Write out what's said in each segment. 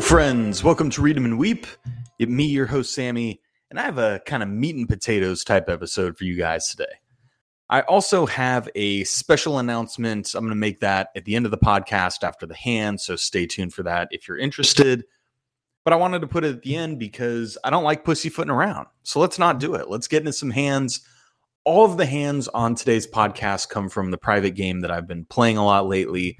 Friends. Welcome to Read 'em and Weep. It me, your host Sammy, and I have a kind of meat and potatoes type episode for you guys today. I also have a special announcement. I'm going to make that at the end of the podcast after the hand, so stay tuned for that if you're interested. But I wanted to put it at the end because I don't like pussyfooting around. So let's not do it. Let's get into some hands. All of the hands on today's podcast come from the private game that I've been playing a lot lately.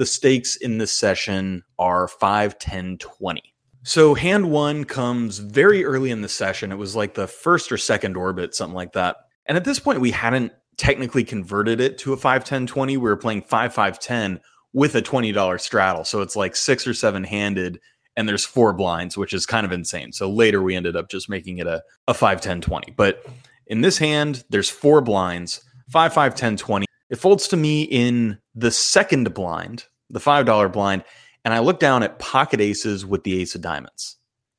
The stakes in this session are 5, 10, 20. So hand one comes very early in the session. It was like the first or second orbit, something like that. And at this point, we hadn't technically converted it to a 5, 10, 20. We were playing 5, 5, 10 with a $20 straddle. So it's like six or seven handed and there's four blinds, which is kind of insane. So later we ended up just making it a, a 5, 10, 20. But in this hand, there's four blinds, 5, 5, 10, 20. It folds to me in the second blind, the $5 blind, and I look down at pocket aces with the ace of diamonds.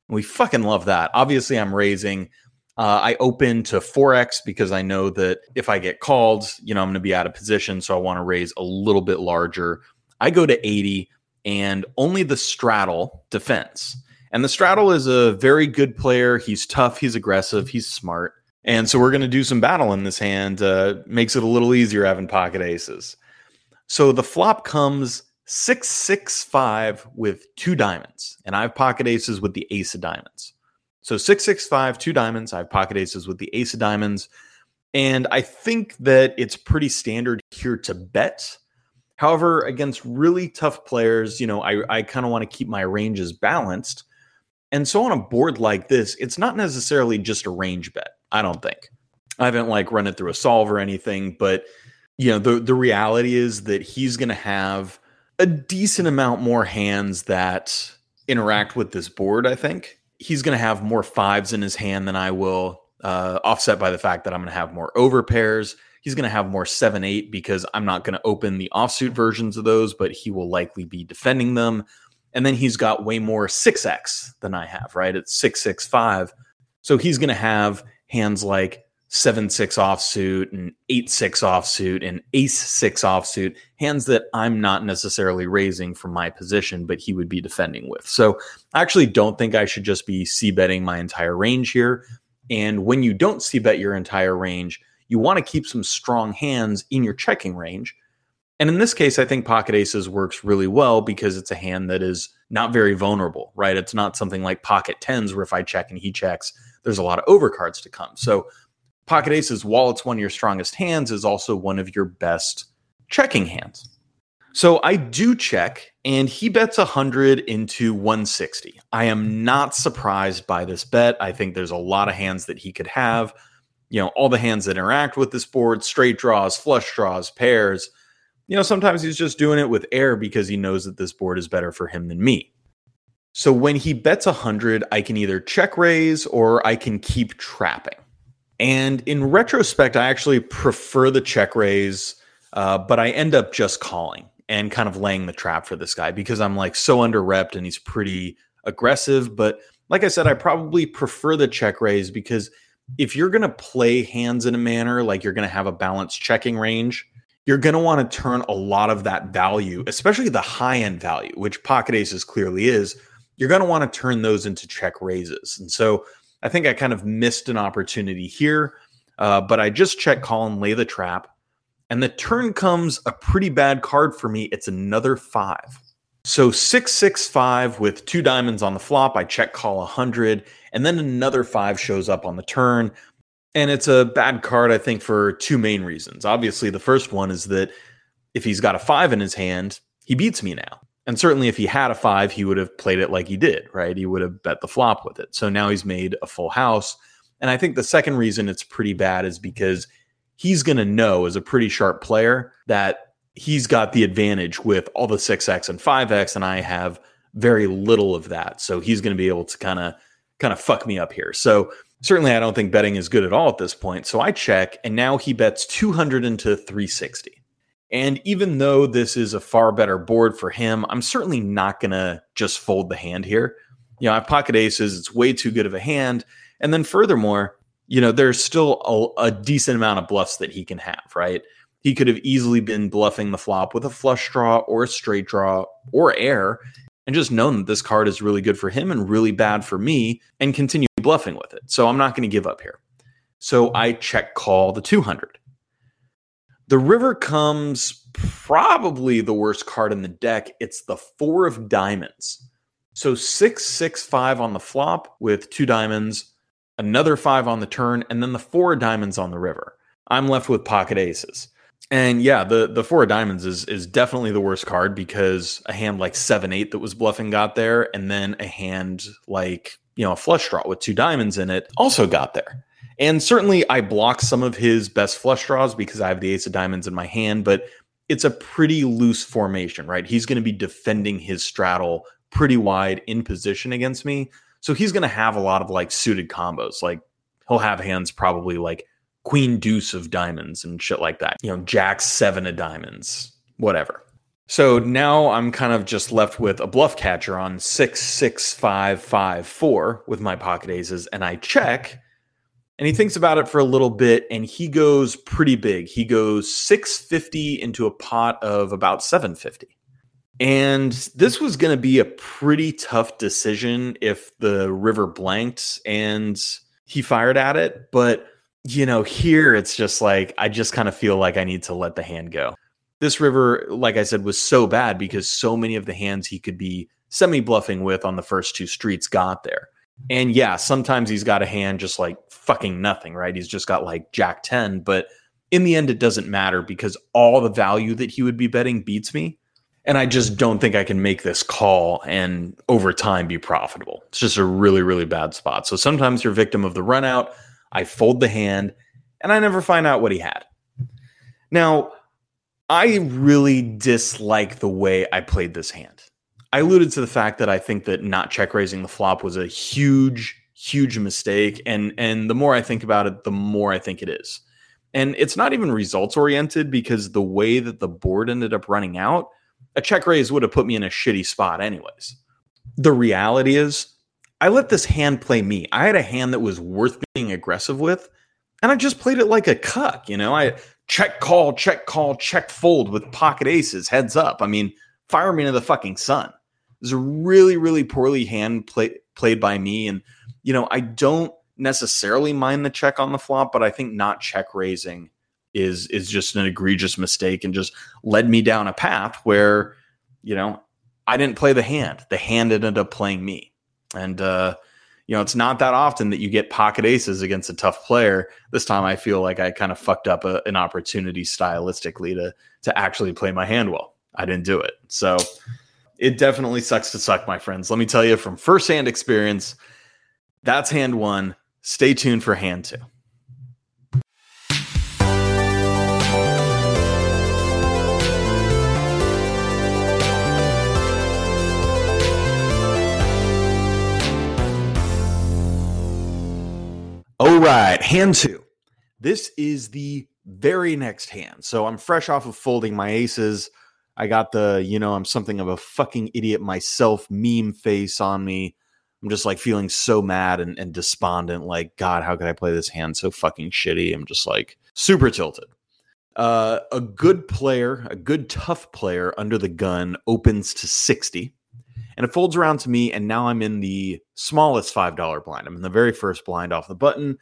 We fucking love that. Obviously, I'm raising. Uh, I open to 4x because I know that if I get called, you know, I'm going to be out of position. So I want to raise a little bit larger. I go to 80 and only the straddle defends. And the straddle is a very good player. He's tough, he's aggressive, he's smart. And so we're going to do some battle in this hand. Uh, makes it a little easier having pocket aces. So the flop comes six six five with two diamonds, and I have pocket aces with the ace of diamonds. So six six five, two diamonds. I have pocket aces with the ace of diamonds, and I think that it's pretty standard here to bet. However, against really tough players, you know, I, I kind of want to keep my ranges balanced. And so on a board like this, it's not necessarily just a range bet. I don't think. I haven't like run it through a solve or anything, but you know, the the reality is that he's going to have a decent amount more hands that interact with this board, I think. He's going to have more fives in his hand than I will, uh, offset by the fact that I'm going to have more over pairs. He's going to have more 7 8 because I'm not going to open the offsuit versions of those, but he will likely be defending them. And then he's got way more 6x than I have, right? It's 665. So he's going to have hands like seven six offsuit and eight six offsuit and ace six offsuit hands that I'm not necessarily raising from my position, but he would be defending with. So I actually don't think I should just be c betting my entire range here. And when you don't c bet your entire range, you want to keep some strong hands in your checking range. And in this case, I think pocket aces works really well because it's a hand that is not very vulnerable, right? It's not something like pocket tens where if I check and he checks, there's a lot of overcards to come. So pocket aces, while it's one of your strongest hands, is also one of your best checking hands. So I do check, and he bets 100 into 160. I am not surprised by this bet. I think there's a lot of hands that he could have. You know, all the hands that interact with this board, straight draws, flush draws, pairs. You know, sometimes he's just doing it with air because he knows that this board is better for him than me. So when he bets 100, I can either check raise or I can keep trapping. And in retrospect, I actually prefer the check raise, uh, but I end up just calling and kind of laying the trap for this guy because I'm like so under repped and he's pretty aggressive. But like I said, I probably prefer the check raise because if you're going to play hands in a manner like you're going to have a balanced checking range, you're going to want to turn a lot of that value, especially the high end value, which pocket aces clearly is. You're going to want to turn those into check raises. And so I think I kind of missed an opportunity here, uh, but I just check call and lay the trap. And the turn comes a pretty bad card for me. It's another five. So six, six, five with two diamonds on the flop. I check call 100, and then another five shows up on the turn. And it's a bad card, I think, for two main reasons. Obviously, the first one is that if he's got a five in his hand, he beats me now. And certainly, if he had a five, he would have played it like he did, right? He would have bet the flop with it. So now he's made a full house. And I think the second reason it's pretty bad is because he's going to know as a pretty sharp player that he's got the advantage with all the 6x and 5x and I have very little of that. So he's going to be able to kind of kind of fuck me up here. So certainly I don't think betting is good at all at this point. So I check and now he bets 200 into 360. And even though this is a far better board for him, I'm certainly not going to just fold the hand here. You know, I have pocket aces, it's way too good of a hand. And then furthermore, you know, there's still a, a decent amount of bluffs that he can have, right? He could have easily been bluffing the flop with a flush draw or a straight draw or air. and just known that this card is really good for him and really bad for me and continue bluffing with it. So I'm not going to give up here. So I check call the 200. The river comes probably the worst card in the deck. It's the four of diamonds. So six, six, five on the flop with two diamonds, another five on the turn, and then the four diamonds on the river. I'm left with pocket aces. And yeah, the the four of diamonds is is definitely the worst card because a hand like seven eight that was bluffing got there, and then a hand like you know a flush draw with two diamonds in it also got there. And certainly I block some of his best flush draws because I have the ace of diamonds in my hand, but it's a pretty loose formation, right? He's going to be defending his straddle pretty wide in position against me. So he's going to have a lot of like suited combos. Like he'll have hands probably like queen deuce of diamonds and shit like that. You know, jack seven of diamonds, whatever. So now I'm kind of just left with a bluff catcher on six, six, five, five, four with my pocket aces, and I check. And he thinks about it for a little bit and he goes pretty big. He goes 650 into a pot of about 750. And this was going to be a pretty tough decision if the river blanked and he fired at it. But, you know, here it's just like, I just kind of feel like I need to let the hand go. This river, like I said, was so bad because so many of the hands he could be semi bluffing with on the first two streets got there. And yeah, sometimes he's got a hand just like fucking nothing, right? He's just got like Jack 10. But in the end, it doesn't matter because all the value that he would be betting beats me. And I just don't think I can make this call and over time be profitable. It's just a really, really bad spot. So sometimes you're victim of the run out. I fold the hand and I never find out what he had. Now, I really dislike the way I played this hand. I alluded to the fact that I think that not check raising the flop was a huge, huge mistake. And and the more I think about it, the more I think it is. And it's not even results oriented because the way that the board ended up running out a check raise would have put me in a shitty spot anyways. The reality is, I let this hand play me. I had a hand that was worth being aggressive with, and I just played it like a cuck. You know, I check call, check call, check fold with pocket aces, heads up. I mean, fire me into the fucking sun. Was a really, really poorly hand play, played by me. And, you know, I don't necessarily mind the check on the flop, but I think not check raising is is just an egregious mistake and just led me down a path where you know I didn't play the hand. The hand ended up playing me, and uh, you know it's not that often that you get pocket aces against a tough player. This time I feel like I kind of fucked up a, an opportunity stylistically to to actually play my hand well. I didn't do it, so it definitely sucks to suck, my friends. Let me tell you from firsthand experience. That's hand one. Stay tuned for hand two. All right, hand two. This is the very next hand. So I'm fresh off of folding my aces. I got the, you know, I'm something of a fucking idiot myself meme face on me. I'm just like feeling so mad and, and despondent. Like, God, how could I play this hand so fucking shitty? I'm just like super tilted. Uh, a good player, a good tough player under the gun opens to 60 and it folds around to me and now i'm in the smallest $5 blind i'm in the very first blind off the button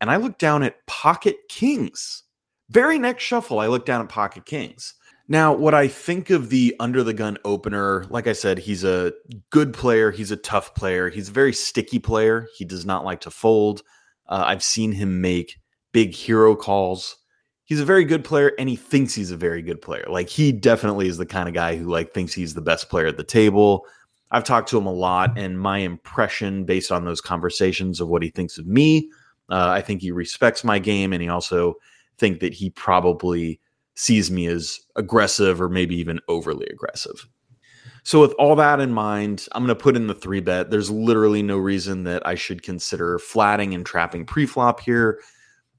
and i look down at pocket kings very next shuffle i look down at pocket kings now what i think of the under the gun opener like i said he's a good player he's a tough player he's a very sticky player he does not like to fold. Uh, i've seen him make big hero calls. He's a very good player and he thinks he's a very good player. Like he definitely is the kind of guy who like thinks he's the best player at the table. I've talked to him a lot, and my impression based on those conversations of what he thinks of me, uh, I think he respects my game, and he also think that he probably sees me as aggressive or maybe even overly aggressive. So, with all that in mind, I'm going to put in the three bet. There's literally no reason that I should consider flatting and trapping preflop here.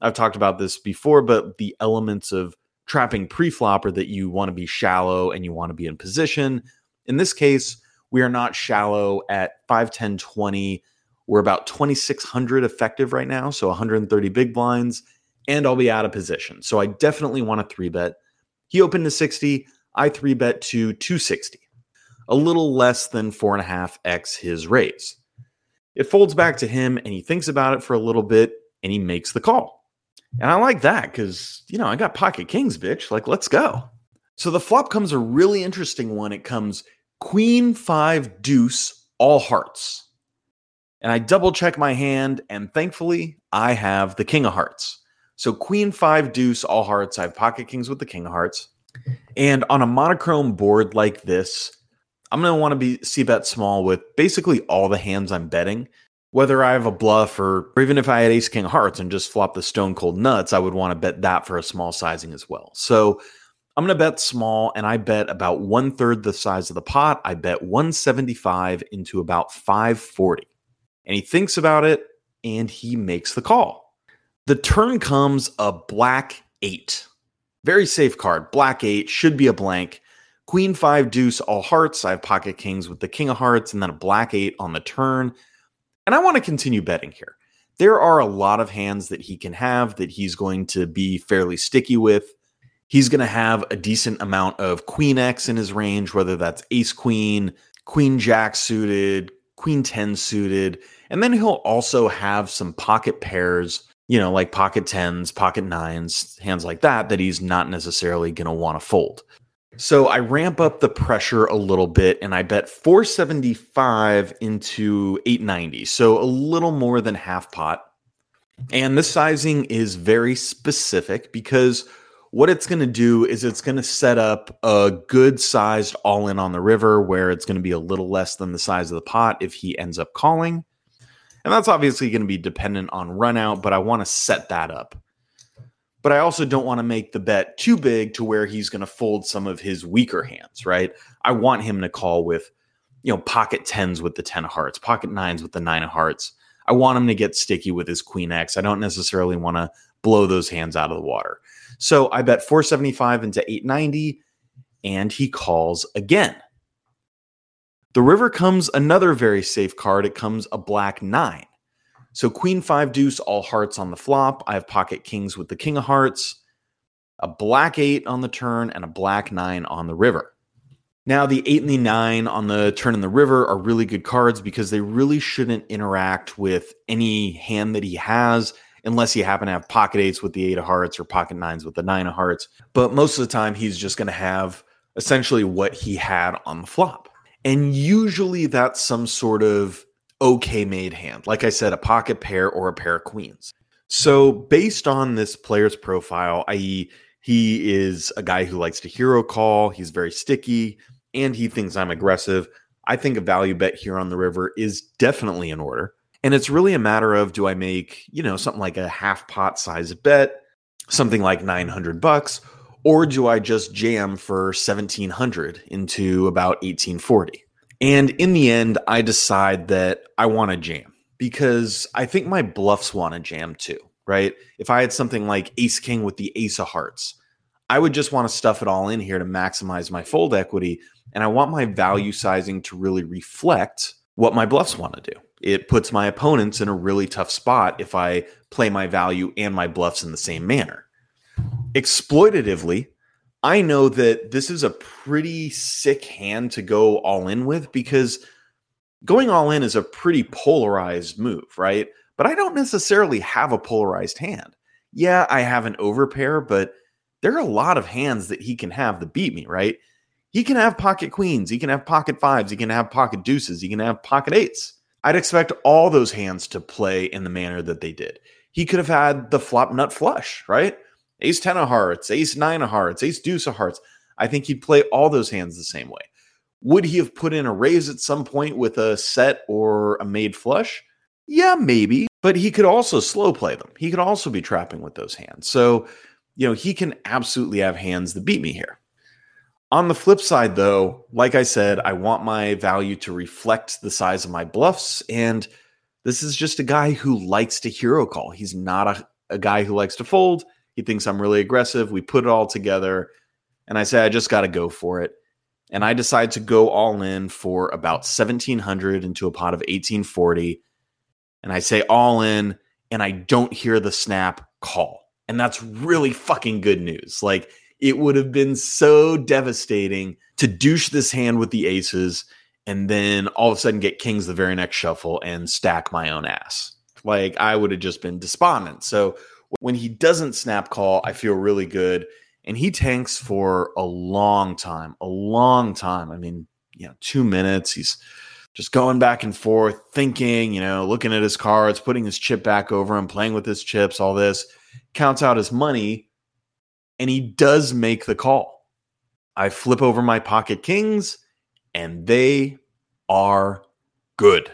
I've talked about this before, but the elements of trapping preflop are that you want to be shallow and you want to be in position. In this case, we are not shallow at 5, 10, 20. We're about 2,600 effective right now. So 130 big blinds, and I'll be out of position. So I definitely want a three bet. He opened to 60. I three bet to 260. a little less than four and a half X his raise. It folds back to him and he thinks about it for a little bit and he makes the call. And I like that because, you know, I got pocket kings, bitch. Like, let's go. So the flop comes a really interesting one. It comes queen five deuce, all hearts. And I double check my hand, and thankfully, I have the king of hearts. So queen five deuce, all hearts. I have pocket kings with the king of hearts. And on a monochrome board like this, I'm to want to be c bet small with basically all the hands I'm betting. Whether I have a bluff or, or even if I had ace king hearts and just flop the stone cold nuts, I would want to bet that for a small sizing as well. So I'm going to bet small and I bet about one third the size of the pot. I bet 175 into about 540. And he thinks about it and he makes the call. The turn comes a black eight. Very safe card. Black eight should be a blank. Queen five deuce all hearts. I have pocket kings with the king of hearts and then a black eight on the turn. And I want to continue betting here. There are a lot of hands that he can have that he's going to be fairly sticky with. He's going to have a decent amount of queen X in his range, whether that's ace queen, queen jack suited, queen 10 suited. And then he'll also have some pocket pairs, you know, like pocket tens, pocket nines, hands like that, that he's not necessarily going to want to fold. So I ramp up the pressure a little bit and I bet 475 into 890. So a little more than half pot. And this sizing is very specific because what it's going to do is it's going to set up a good sized all in on the river where it's going to be a little less than the size of the pot if he ends up calling. And that's obviously going to be dependent on run out, but I want to set that up but I also don't want to make the bet too big to where he's going to fold some of his weaker hands, right? I want him to call with, you know, pocket tens with the 10 of hearts, pocket nines with the nine of hearts. I want him to get sticky with his queen X. I don't necessarily want to blow those hands out of the water. So I bet 475 into 890, and he calls again. The river comes another very safe card. It comes a black nine. So queen five deuce, all hearts on the flop. I have pocket kings with the king of hearts, a black eight on the turn, and a black nine on the river. Now, the eight and the nine on the turn and the river are really good cards because they really shouldn't interact with any hand that he has unless you happen to have pocket eights with the eight of hearts or pocket nines with the nine of hearts. But most of the time, he's just going to have essentially what he had on the flop. And usually that's some sort of okay made hand. Like I said, a pocket pair or a pair of queens. So, based on this player's profile, i.e., he is a guy who likes to hero call, he's very sticky, and he thinks I'm aggressive. I think a value bet here on the river is definitely in order. And it's really a matter of do I make, you know, something like a half pot size bet, something like 900 bucks, or do I just jam for 1700 into about 1840? And in the end, I decide that I want to jam because I think my bluffs want to jam too, right? If I had something like ace king with the ace of hearts, I would just want to stuff it all in here to maximize my fold equity. And I want my value sizing to really reflect what my bluffs want to do. It puts my opponents in a really tough spot if I play my value and my bluffs in the same manner. Exploitatively, I know that this is a pretty sick hand to go all in with because going all in is a pretty polarized move, right? But I don't necessarily have a polarized hand. Yeah, I have an overpair, but there are a lot of hands that he can have that beat me, right? He can have pocket queens, he can have pocket fives, he can have pocket deuces, he can have pocket eights. I'd expect all those hands to play in the manner that they did. He could have had the flop nut flush, right? Ace 10 of hearts, ace 9 of hearts, ace deuce of hearts. I think he'd play all those hands the same way. Would he have put in a raise at some point with a set or a made flush? Yeah, maybe, but he could also slow play them. He could also be trapping with those hands. So, you know, he can absolutely have hands that beat me here. On the flip side, though, like I said, I want my value to reflect the size of my bluffs. And this is just a guy who likes to hero call. He's not a, a guy who likes to fold. He thinks I'm really aggressive. We put it all together. And I say, I just got to go for it. And I decide to go all in for about 1700 into a pot of 1840. And I say all in, and I don't hear the snap call. And that's really fucking good news. Like, It would have been so devastating to douche this hand with the aces and then all of a sudden get kings the very next shuffle and stack my own ass. Like I would have just been despondent. So when he doesn't snap call, I feel really good. And he tanks for a long time, a long time. I mean, you know, two minutes. He's just going back and forth, thinking, you know, looking at his cards, putting his chip back over him, playing with his chips, all this, counts out his money, and he does make the call. I flip over my pocket kings, and they are good.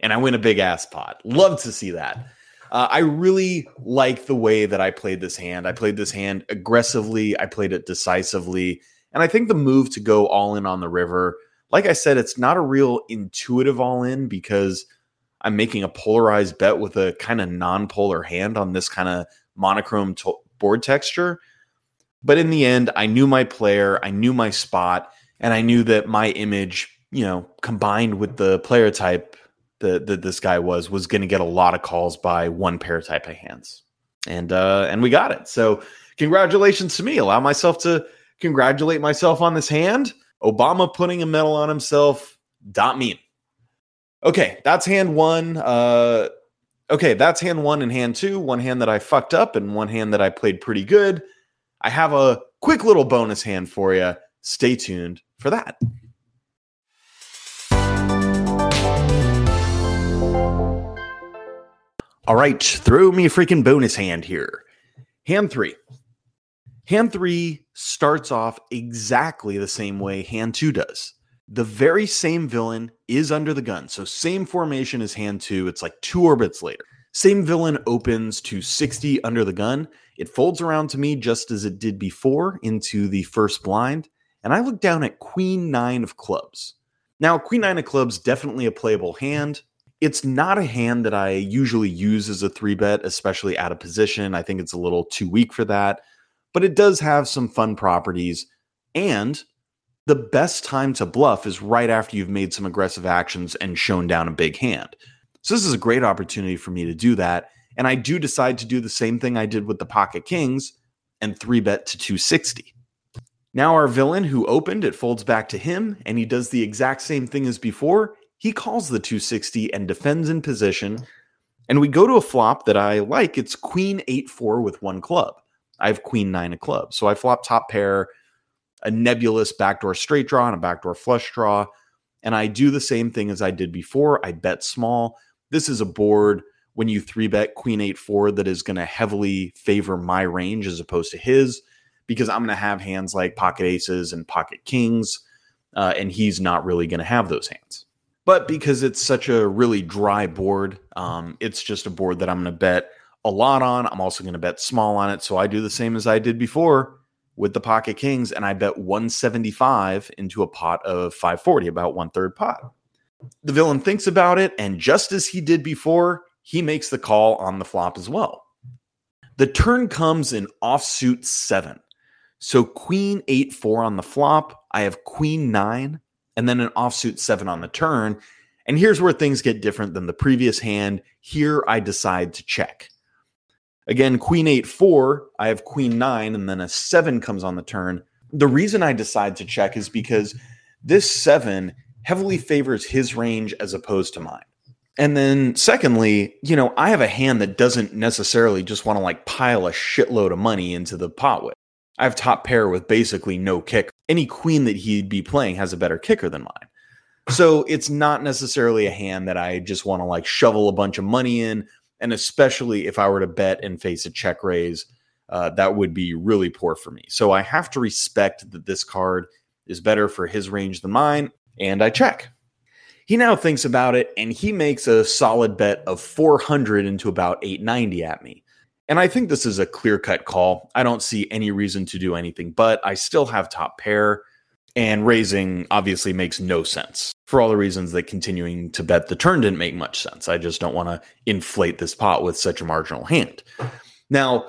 And I win a big ass pot. Love to see that. Uh, I really like the way that I played this hand. I played this hand aggressively, I played it decisively. And I think the move to go all in on the river, like I said, it's not a real intuitive all in because I'm making a polarized bet with a kind of non polar hand on this kind of monochrome to- board texture. But in the end, I knew my player, I knew my spot, and I knew that my image, you know, combined with the player type that, that this guy was, was going to get a lot of calls by one pair type of hands. And uh and we got it. So congratulations to me. Allow myself to congratulate myself on this hand. Obama putting a medal on himself. Dot mean. Okay, that's hand one. Uh okay, that's hand one and hand two. One hand that I fucked up and one hand that I played pretty good. I have a quick little bonus hand for you. Stay tuned for that. All right, throw me a freaking bonus hand here. Hand three. Hand three starts off exactly the same way hand two does. The very same villain is under the gun. So, same formation as hand two. It's like two orbits later. Same villain opens to 60 under the gun. It folds around to me just as it did before into the first blind. And I look down at Queen Nine of Clubs. Now, Queen Nine of Clubs, definitely a playable hand. It's not a hand that I usually use as a three bet, especially out of position. I think it's a little too weak for that, but it does have some fun properties. And the best time to bluff is right after you've made some aggressive actions and shown down a big hand. So this is a great opportunity for me to do that. And I do decide to do the same thing I did with the pocket kings and three bet to 260. Now, our villain who opened, it folds back to him, and he does the exact same thing as before. He calls the 260 and defends in position. And we go to a flop that I like. It's queen 8 4 with one club. I have queen 9 of clubs. So I flop top pair, a nebulous backdoor straight draw, and a backdoor flush draw. And I do the same thing as I did before. I bet small. This is a board when you three bet queen 8 4 that is going to heavily favor my range as opposed to his because I'm going to have hands like pocket aces and pocket kings, uh, and he's not really going to have those hands. But because it's such a really dry board, um, it's just a board that I'm going to bet a lot on. I'm also going to bet small on it. So I do the same as I did before with the pocket kings, and I bet 175 into a pot of 540, about one third pot. The villain thinks about it, and just as he did before, he makes the call on the flop as well. The turn comes in offsuit seven. So queen eight four on the flop. I have queen nine, and then an offsuit seven on the turn. And here's where things get different than the previous hand. Here I decide to check. Again, queen eight four. I have queen nine, and then a seven comes on the turn. The reason I decide to check is because this seven heavily favors his range as opposed to mine. And then, secondly, you know, I have a hand that doesn't necessarily just want to like pile a shitload of money into the pot with. I have top pair with basically no kick. Any queen that he'd be playing has a better kicker than mine. So it's not necessarily a hand that I just want to like shovel a bunch of money in. And especially if I were to bet and face a check raise, uh, that would be really poor for me. So I have to respect that this card is better for his range than mine. And I check. He now thinks about it and he makes a solid bet of 400 into about 890 at me. And I think this is a clear cut call. I don't see any reason to do anything, but I still have top pair, and raising obviously makes no sense for all the reasons that continuing to bet the turn didn't make much sense. I just don't want to inflate this pot with such a marginal hand. Now,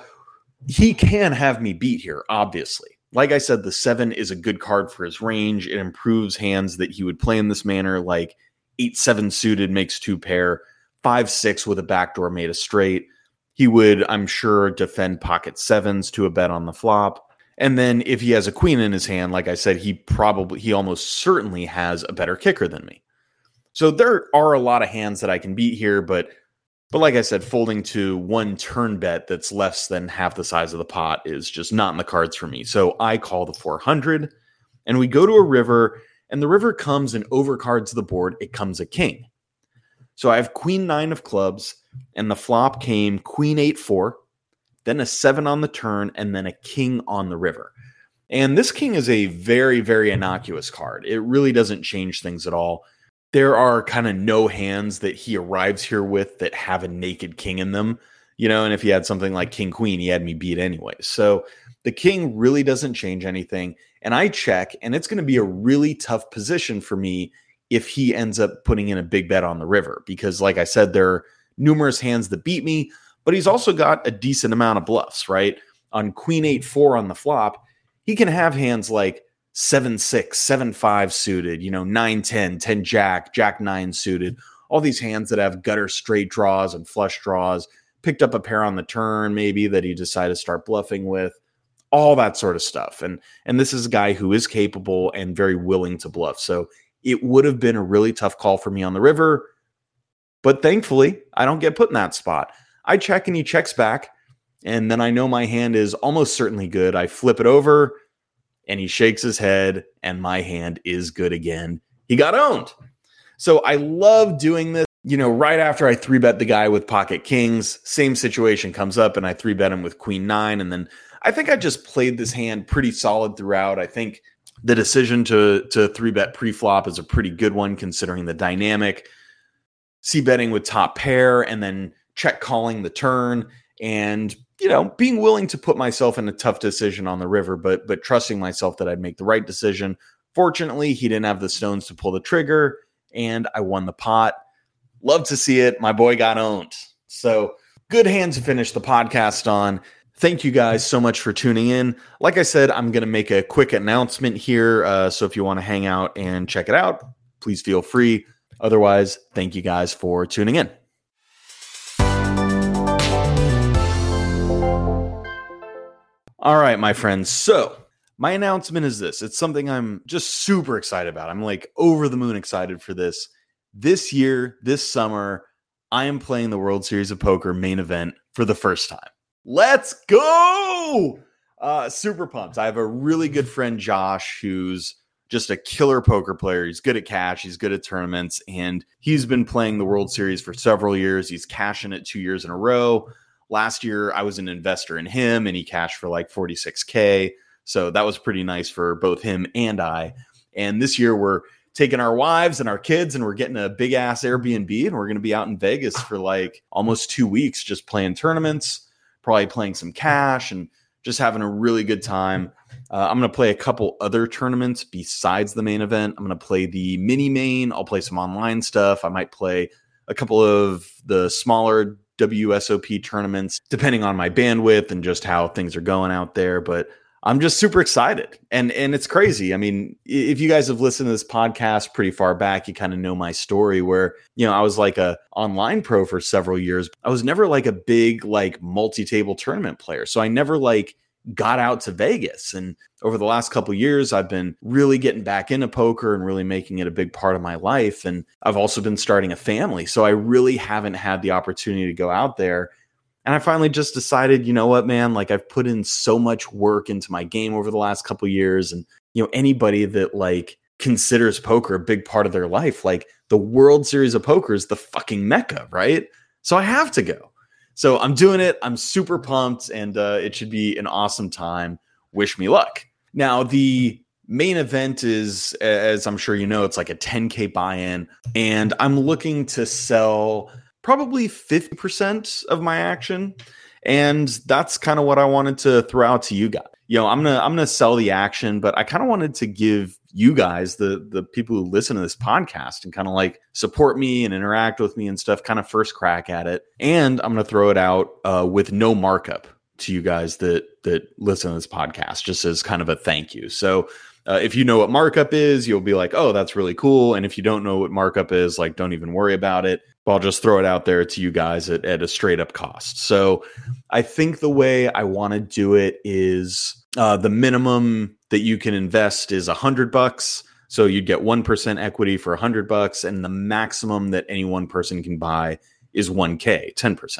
he can have me beat here, obviously. Like I said, the seven is a good card for his range. It improves hands that he would play in this manner, like eight seven suited makes two pair, five six with a backdoor made a straight he would, I'm sure, defend pocket sevens to a bet on the flop. And then if he has a queen in his hand, like I said, he probably he almost certainly has a better kicker than me. So there are a lot of hands that I can beat here, but but like I said, folding to one turn bet that's less than half the size of the pot is just not in the cards for me. So I call the 400 and we go to a river and the river comes and overcards the board. It comes a king. So I have queen nine of clubs and the flop came queen eight four, then a seven on the turn, and then a king on the river. And this king is a very, very innocuous card. It really doesn't change things at all there are kind of no hands that he arrives here with that have a naked king in them, you know. And if he had something like king queen, he had me beat anyway. So the king really doesn't change anything. And I check, and it's going to be a really tough position for me if he ends up putting in a big bet on the river, because like I said, there numerous hands that beat me, but he's also got a decent amount of bluffs, right? On queen eight four on the flop, he can have hands like seven six, seven five suited, you know, nine ten, ten jack, jack nine suited, all these hands that have gutter straight draws and flush draws, picked up a pair on the turn, maybe that he decided to start bluffing with, all that sort of stuff. And and this is a guy who is capable and very willing to bluff. So it would have been a really tough call for me on the river. But thankfully, I don't get put in that spot. I check and he checks back. And then I know my hand is almost certainly good. I flip it over and he shakes his head, and my hand is good again. He got owned. So I love doing this. You know, right after I three bet the guy with pocket kings, same situation comes up, and I three bet him with queen nine. And then I think I just played this hand pretty solid throughout. I think the decision to to three bet pre-flop is a pretty good one considering the dynamic. C betting with top pair and then check calling the turn and you know, being willing to put myself in a tough decision on the river, but but trusting myself that I'd make the right decision. Fortunately, he didn't have the stones to pull the trigger, and I won the pot. Love to see it. My boy got owned. So good hand to finish the podcast on. Thank you guys so much for tuning in. Like I said, I'm going to make a quick announcement here. Uh, so if you want to hang out and check it out, please feel free. Otherwise, thank you guys for tuning in. All right, my friends. So, my announcement is this it's something I'm just super excited about. I'm like over the moon excited for this. This year, this summer, I am playing the World Series of Poker main event for the first time. Let's go! Uh, super pumped. I have a really good friend, Josh, who's just a killer poker player. He's good at cash, he's good at tournaments, and he's been playing the World Series for several years. He's cashing it two years in a row. Last year, I was an investor in him and he cashed for like 46K. So that was pretty nice for both him and I. And this year, we're taking our wives and our kids and we're getting a big ass Airbnb and we're going to be out in Vegas for like almost two weeks just playing tournaments, probably playing some cash and just having a really good time. Uh, I'm going to play a couple other tournaments besides the main event. I'm going to play the mini main. I'll play some online stuff. I might play a couple of the smaller WSOP tournaments, depending on my bandwidth and just how things are going out there. But I'm just super excited. And and it's crazy. I mean, if you guys have listened to this podcast pretty far back, you kind of know my story where, you know, I was like a online pro for several years. I was never like a big like multi-table tournament player. So I never like got out to Vegas. And over the last couple years, I've been really getting back into poker and really making it a big part of my life. And I've also been starting a family. So I really haven't had the opportunity to go out there. And I finally just decided, you know what, man, like I've put in so much work into my game over the last couple years. And, you know, anybody that like considers poker a big part of their life, like the World Series of Poker is the fucking mecca, right? So I have to go. So I'm doing it. I'm super pumped, and uh, it should be an awesome time. Wish me luck. Now, the main event is, as I'm sure you know, it's like a 10K buy in, and I'm looking to sell probably 50% of my action. And that's kind of what I wanted to throw out to you guys. You know, I'm gonna I'm gonna sell the action, but I kind of wanted to give you guys, the the people who listen to this podcast and kind of like support me and interact with me and stuff, kind of first crack at it. And I'm going to throw it out uh, with no markup to you guys that that listen to this podcast, just as kind of a thank you. So. Uh, if you know what markup is, you'll be like, "Oh, that's really cool." And if you don't know what markup is, like, don't even worry about it. I'll just throw it out there to you guys at, at a straight up cost. So, I think the way I want to do it is Uh, the minimum that you can invest is a hundred bucks. So you'd get 1% equity for a hundred bucks. And the maximum that any one person can buy is 1K, 10%.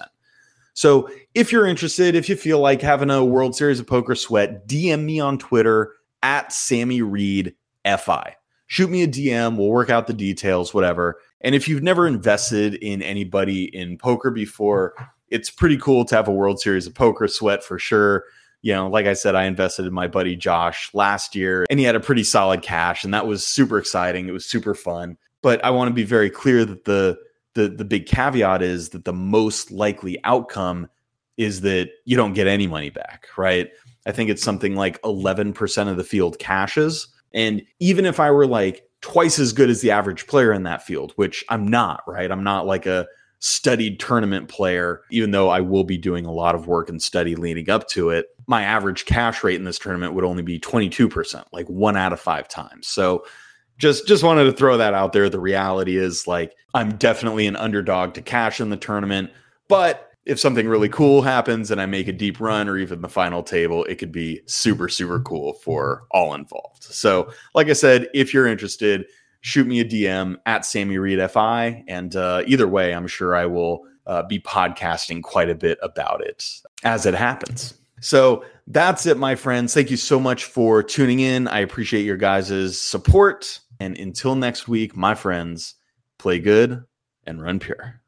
So if you're interested, if you feel like having a World Series of Poker sweat, DM me on Twitter at Sammy Reed FI. Shoot me a DM. We'll work out the details, whatever. And if you've never invested in anybody in poker before, it's pretty cool to have a World Series of Poker sweat for sure. You know, like I said, I invested in my buddy Josh last year and he had a pretty solid cash, and that was super exciting. It was super fun. But I want to be very clear that the the the big caveat is that the most likely outcome is that you don't get any money back, right? I think it's something like 11% of the field cashes. And even if I were like twice as good as the average player in that field, which I'm not, right? I'm not like a studied tournament player, even though I will be doing a lot of work and study leading up to it. My average cash rate in this tournament would only be 22%, like one out of five times. So just just wanted to throw that out there. The reality is like I'm definitely an underdog to cash in the tournament, but if something really cool happens and I make a deep run or even the final table, it could be super, super cool for all involved. So, like I said, if you're interested, shoot me a DM at Sammy Reed FI. And uh, either way, I'm sure I will uh, be podcasting quite a bit about it as it happens. So that's it, my friends. Thank you so much for tuning in. I appreciate your guys' support. And until next week, my friends, play good and run pure.